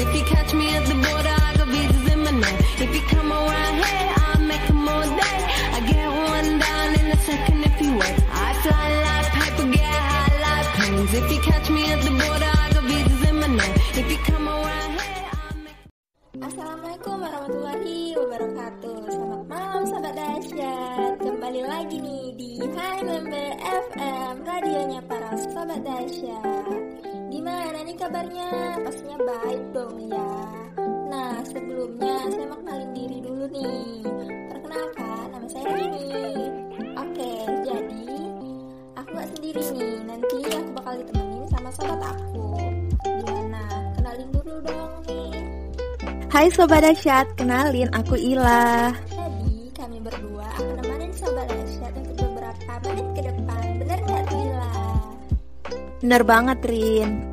If you catch me at the border, I got visas in my name. If you come around here, I'll make day. I get one down in a second if you wait. I fly like paper, get high like planes. If you catch me at the border, I got visas in my name. If you come around here, I'll make Assalamualaikum warahmatullahi wabarakatuh Selamat malam sahabat dahsyat Kembali lagi nih di Hai Member FM Radionya para sahabat dahsyat Gimana nih kabarnya? Pastinya baik dong ya Nah sebelumnya saya mau kenalin diri dulu nih Perkenalkan nama saya Rini Oke jadi Aku gak sendiri nih Nanti aku bakal ditemenin sama sobat aku Gimana? Kenalin dulu dong nih Hai Sobat Dasyat, kenalin aku Ila. Jadi kami berdua akan nemenin Sobat Dasyat untuk beberapa menit ke depan Bener nggak Lila? Bener banget Rin.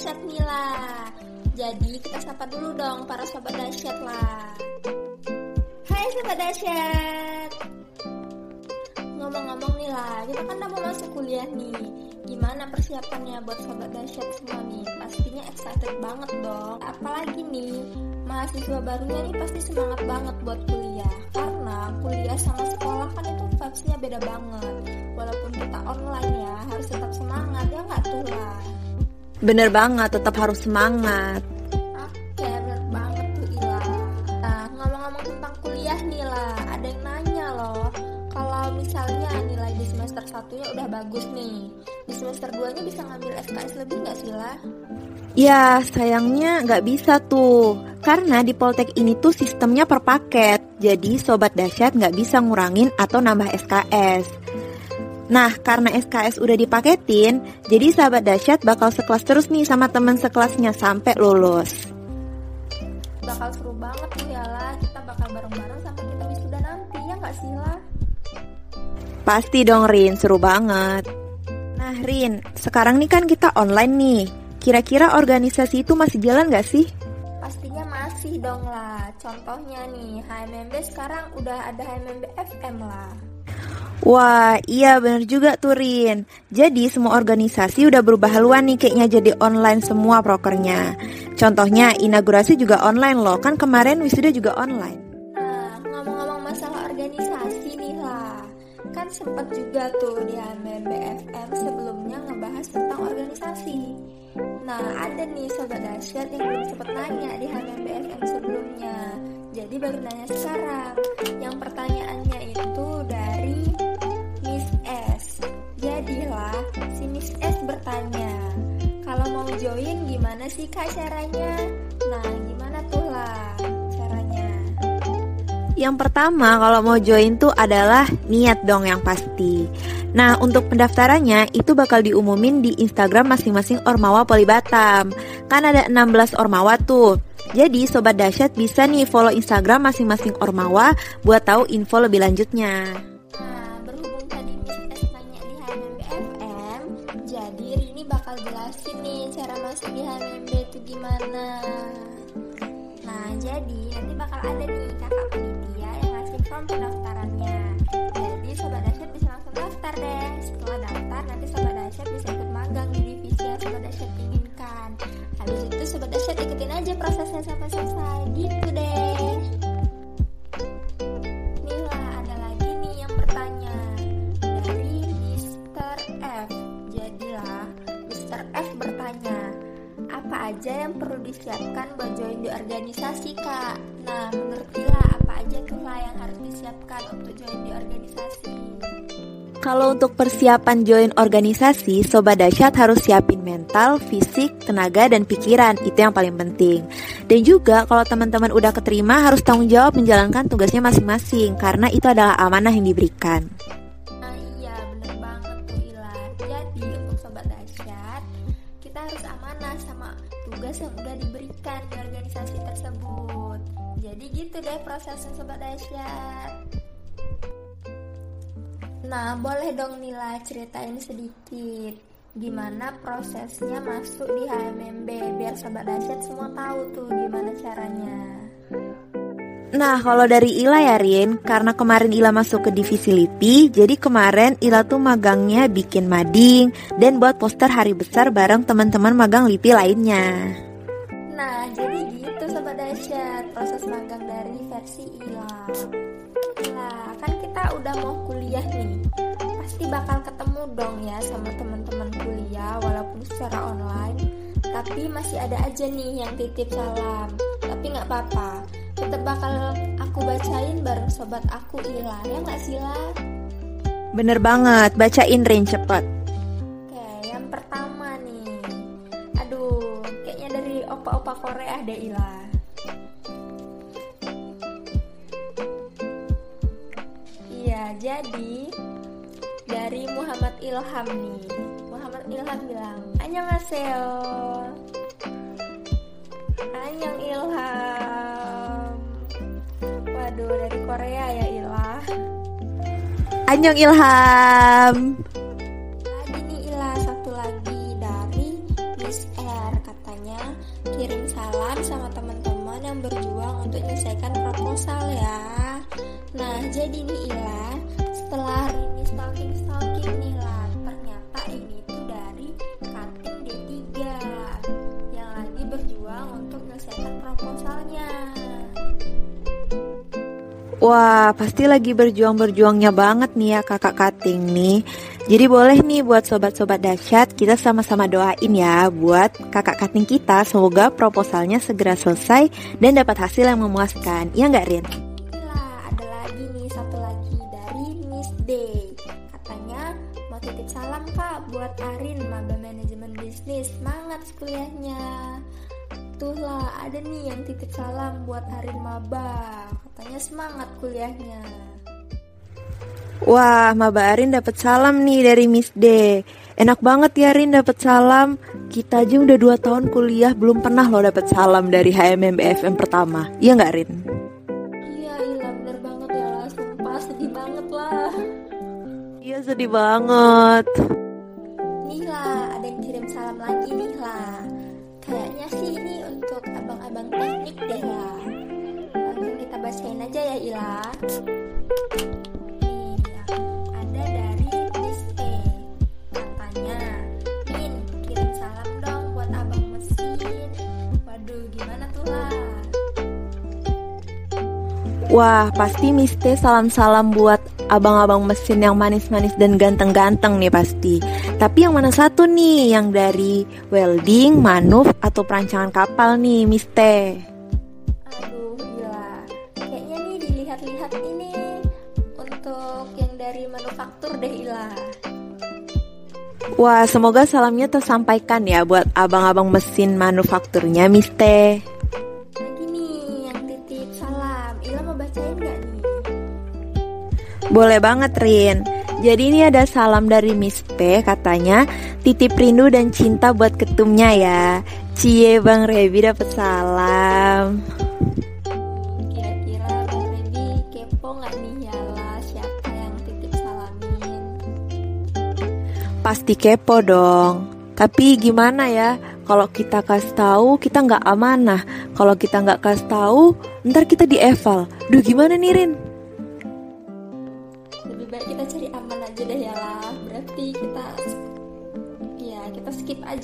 Nih lah Jadi kita sapa dulu dong para Sobat Dasyat lah. Hai Sobat Dasyat Ngomong-ngomong nih lah, kita kan udah mau masuk kuliah nih. Gimana persiapannya buat Sobat Dasyat semua nih? Pastinya excited banget dong. Apalagi nih, mahasiswa barunya nih pasti semangat banget buat kuliah. Karena kuliah sama sekolah kan itu vibes-nya beda banget. Walaupun kita online ya, harus tetap semangat ya nggak tuh lah Bener banget, tetap harus semangat. Oke, bener banget tuh Ila. Nah, ngomong-ngomong tentang kuliah nih lah, ada yang nanya loh. Kalau misalnya nilai di semester satunya udah bagus nih, di semester 2-nya bisa ngambil SKS lebih nggak sih lah? Ya, sayangnya nggak bisa tuh. Karena di Poltek ini tuh sistemnya per paket. Jadi Sobat Dasyat nggak bisa ngurangin atau nambah SKS. Nah, karena SKS udah dipaketin, jadi sahabat dasyat bakal sekelas terus nih sama teman sekelasnya sampai lulus. Bakal seru banget tuh ya lah, kita bakal bareng-bareng sampai kita wisuda nanti, ya nggak sih lah? Pasti dong Rin, seru banget. Nah Rin, sekarang nih kan kita online nih. Kira-kira organisasi itu masih jalan gak sih? Pastinya masih dong lah. Contohnya nih, HMMB sekarang udah ada HMMB FM lah. Wah, iya bener juga tuh Rin. Jadi semua organisasi udah berubah haluan nih kayaknya jadi online semua prokernya. Contohnya inaugurasi juga online loh, kan kemarin wisuda juga online. Nah, ngomong-ngomong masalah organisasi nih lah. Kan sempat juga tuh di HMMB FM sebelumnya ngebahas tentang organisasi. Nah, ada nih sobat dasyat yang belum sempat nanya di HMMB FM sebelumnya. Jadi baru nanya sekarang. Yang pertanyaannya itu dari Kalau mau join gimana sih kak caranya? Nah, gimana tuh lah caranya? Yang pertama kalau mau join tuh adalah niat dong yang pasti. Nah untuk pendaftarannya itu bakal diumumin di Instagram masing-masing Ormawa Polibatam. Kan ada 16 Ormawa tuh. Jadi Sobat Dasyat bisa nih follow Instagram masing-masing Ormawa buat tahu info lebih lanjutnya. Nah, jadi nanti bakal ada nih kakak panitia yang ngasih form pendaftarannya. Jadi Sobat Dasyat bisa langsung daftar deh. Setelah daftar, nanti Sobat Dasyat bisa ikut magang di divisi yang Sobat Dasyat inginkan. Habis itu Sobat Dasyat ikutin aja prosesnya sampai selesai. Gitu deh. Nah, menurut Nila, apa aja tuh lah yang harus disiapkan untuk join di organisasi? Kalau untuk persiapan join organisasi, Sobat Dasyat harus siapin mental, fisik, tenaga, dan pikiran. Itu yang paling penting. Dan juga kalau teman-teman udah keterima harus tanggung jawab menjalankan tugasnya masing-masing karena itu adalah amanah yang diberikan. Deh prosesnya Sobat Dasyat Nah boleh dong Nila ceritain sedikit Gimana prosesnya masuk di HMMB Biar Sobat Dasyat semua tahu tuh gimana caranya Nah, kalau dari Ila ya Rin, karena kemarin Ila masuk ke divisi LIPI, jadi kemarin Ila tuh magangnya bikin mading dan buat poster hari besar bareng teman-teman magang LIPI lainnya. Nah, jadi gitu Sobat Dahsyat, proses magang dari versi Ila. Nah, kan kita udah mau kuliah nih. Pasti bakal ketemu dong ya sama teman-teman kuliah walaupun secara online. Tapi masih ada aja nih yang titip salam. Tapi nggak apa-apa, tetap bakal aku bacain bareng sobat aku Ila. Ya nggak sih Ila? Bener banget, bacain Rin cepet. Oke, yang pertama opa-opa Korea deh Ila. Iya, jadi dari Muhammad Ilham nih. Muhammad Ilham bilang, Annyeonghaseyo. Annyeong Ilham. Waduh, dari Korea ya Ilah. Annyeong Ilham. Kirim salam sama teman-teman yang berjuang untuk menyelesaikan proposal ya nah jadi nih Ila setelah ini stalking stalking nih lah ternyata ini tuh dari cutting D3 yang lagi berjuang untuk menyelesaikan proposalnya Wah, pasti lagi berjuang-berjuangnya banget nih ya kakak Kating nih. Jadi boleh nih buat sobat-sobat dahsyat kita sama-sama doain ya buat kakak Kating kita semoga proposalnya segera selesai dan dapat hasil yang memuaskan. Iya nggak Rin? Ila, ada lagi nih satu lagi dari Miss Day. Katanya mau titip salam kak buat Arin maba manajemen bisnis. Semangat kuliahnya. Tuh lah ada nih yang titip salam buat Arin maba. Katanya semangat kuliahnya. Wah, Maba Arin dapat salam nih dari Miss D. Enak banget ya Rin dapat salam. Kita aja udah 2 tahun kuliah belum pernah loh dapat salam dari HMM BFM pertama. Iya nggak Rin? Iya Ila bener banget ya lah. Sumpah sedih banget lah. Iya sedih banget. Nih lah, ada yang kirim salam lagi nih lah. Kayaknya sih ini untuk abang-abang teknik deh lah. Langsung kita bacain aja ya Ila. Wah, pasti Miss T salam-salam buat abang-abang mesin yang manis-manis dan ganteng-ganteng nih pasti. Tapi yang mana satu nih? Yang dari welding, manuf, atau perancangan kapal nih Miss T? Aduh, gila. Kayaknya nih dilihat-lihat ini untuk yang dari manufaktur deh Ila. Wah, semoga salamnya tersampaikan ya buat abang-abang mesin manufakturnya Miss Boleh banget Rin. Jadi ini ada salam dari Miss T katanya titip rindu dan cinta buat ketumnya ya. Cie Bang Rebi dapat salam. Kira-kira Bang Rebi kepo gak nih ya siapa yang titip salamin? Pasti kepo dong. Tapi gimana ya? Kalau kita kasih tahu kita nggak amanah. Kalau kita nggak kasih tahu, ntar kita dieval. Duh gimana nih Rin?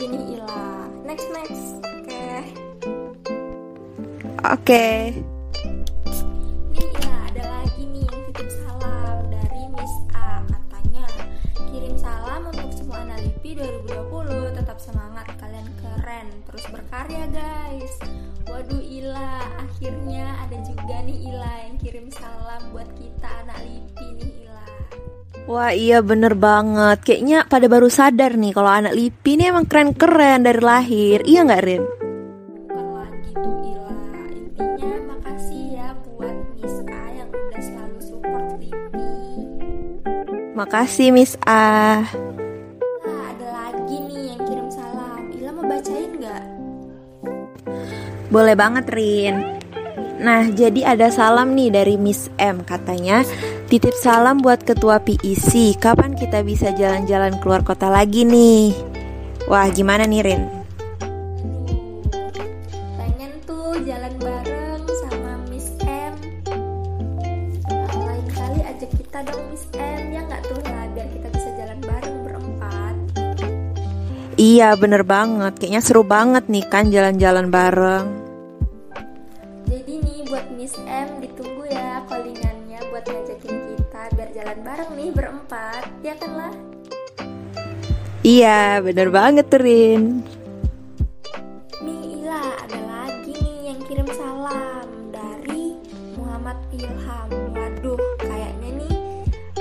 Nih Ila. Next next. Oke. Oke. Nih ya, ada lagi nih yang titip salam dari Miss A katanya kirim salam untuk semua anak LIPI 2020 tetap semangat kalian keren terus berkarya guys waduh Ila akhirnya ada juga nih Ila yang kirim salam buat kita anak LIPI nih Wah iya bener banget. Kayaknya pada baru sadar nih kalau anak Lipi ini emang keren-keren dari lahir. Iya nggak Rin? tuh Ila intinya makasih ya buat Miss A yang udah selalu support LIPI Makasih Miss A. Nah, ada lagi nih yang kirim salam. Ila mau bacain nggak? Boleh banget Rin. Nah, jadi ada salam nih dari Miss M katanya Titip salam buat ketua PIC. Kapan kita bisa jalan-jalan keluar kota lagi nih? Wah, gimana nih Rin? Pengen tuh jalan bareng sama Miss M. Nah, lain kali aja kita dong Miss M ya nggak tuh lah biar kita bisa jalan bareng berempat. Iya, bener banget. Kayaknya seru banget nih kan jalan-jalan bareng. Iya bener banget Rin Nih Ila, ada lagi nih yang kirim salam dari Muhammad Ilham. Waduh, kayaknya nih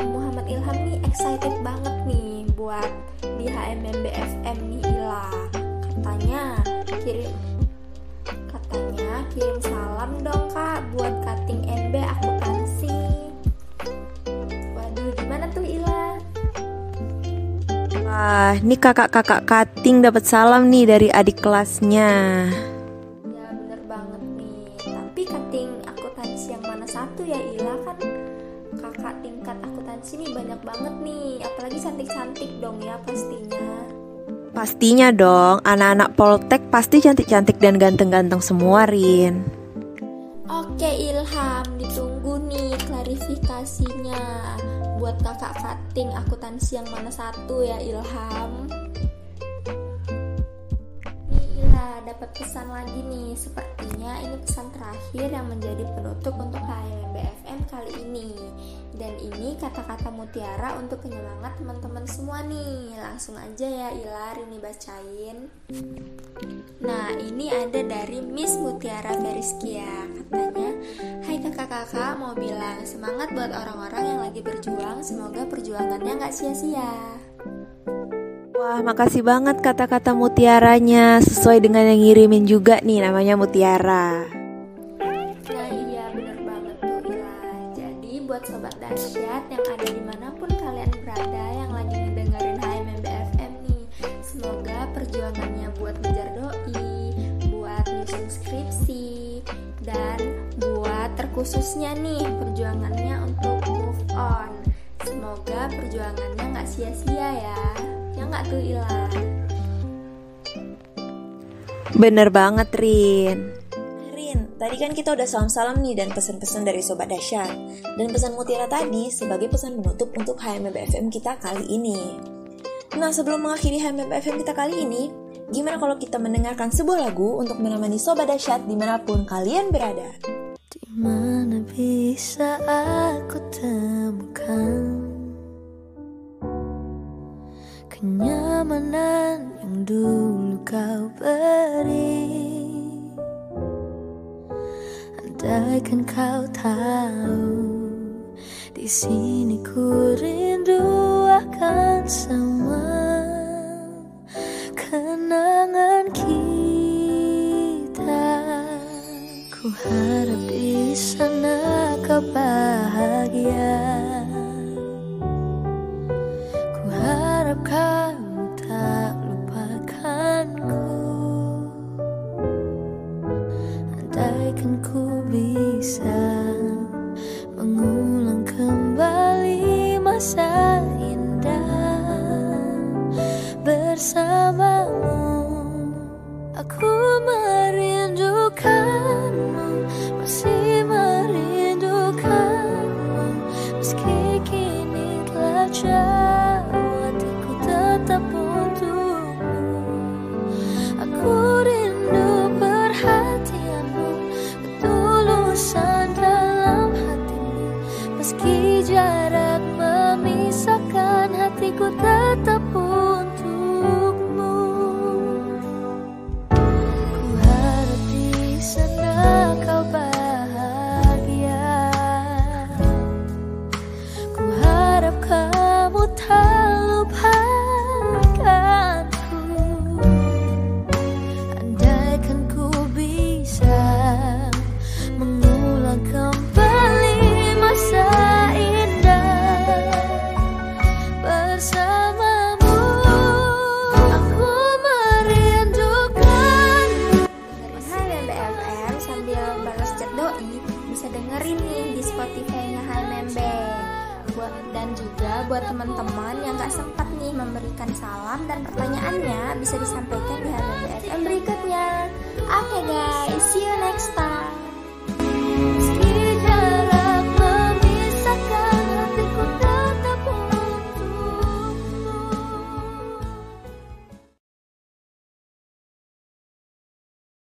Muhammad Ilham nih excited banget nih buat di HMMB FM nih Ila. Katanya kirim katanya kirim salam dong Kak buat Wah, ini kakak-kakak cutting dapat salam nih dari adik kelasnya. Ya bener banget nih Tapi cutting akuntansi yang mana satu ya Ila kan? Kakak tingkat akuntansi nih banyak banget nih. Apalagi cantik-cantik dong ya pastinya. Pastinya dong, anak-anak Poltek pasti cantik-cantik dan ganteng-ganteng semua Rin. Oke Ilham kakak cutting akuntansi yang mana satu ya Ilham. Ila dapat pesan lagi nih. Sepertinya ini pesan terakhir yang menjadi penutup untuk HMB FM kali ini. Dan ini kata-kata mutiara untuk penyemangat teman-teman semua nih. Langsung aja ya Ila ini bacain. Nah ini ada dari Miss Mutiara Veriskia Katanya Hai kakak-kakak mau bilang semangat buat orang-orang yang lagi berjuang. Semoga perjuangannya gak sia-sia. Wah, makasih banget kata-kata mutiaranya. Sesuai dengan yang ngirimin juga nih namanya Mutiara buat terkhususnya nih perjuangannya untuk move on. Semoga perjuangannya gak sia-sia ya. Ya nggak tuh Ila? Bener banget Rin. Rin, tadi kan kita udah salam-salam nih dan pesan-pesan dari Sobat Dahsyat. Dan pesan Mutiara tadi sebagai pesan penutup untuk HMB FM kita kali ini. Nah sebelum mengakhiri HMB FM kita kali ini Gimana kalau kita mendengarkan sebuah lagu untuk menemani Sobat Dahsyat di mana pun kalian berada Di mana bisa aku temukan kenyamanan yang dulu kau beri? Andaikan kau tahu di sini ku rindu akan semua harap di sana kau bahagia. Dengerin nih di Spotify-nya HMB. Buat dan juga buat teman-teman yang gak sempat nih memberikan salam dan pertanyaannya bisa disampaikan di HMB FM berikutnya. Oke guys, see you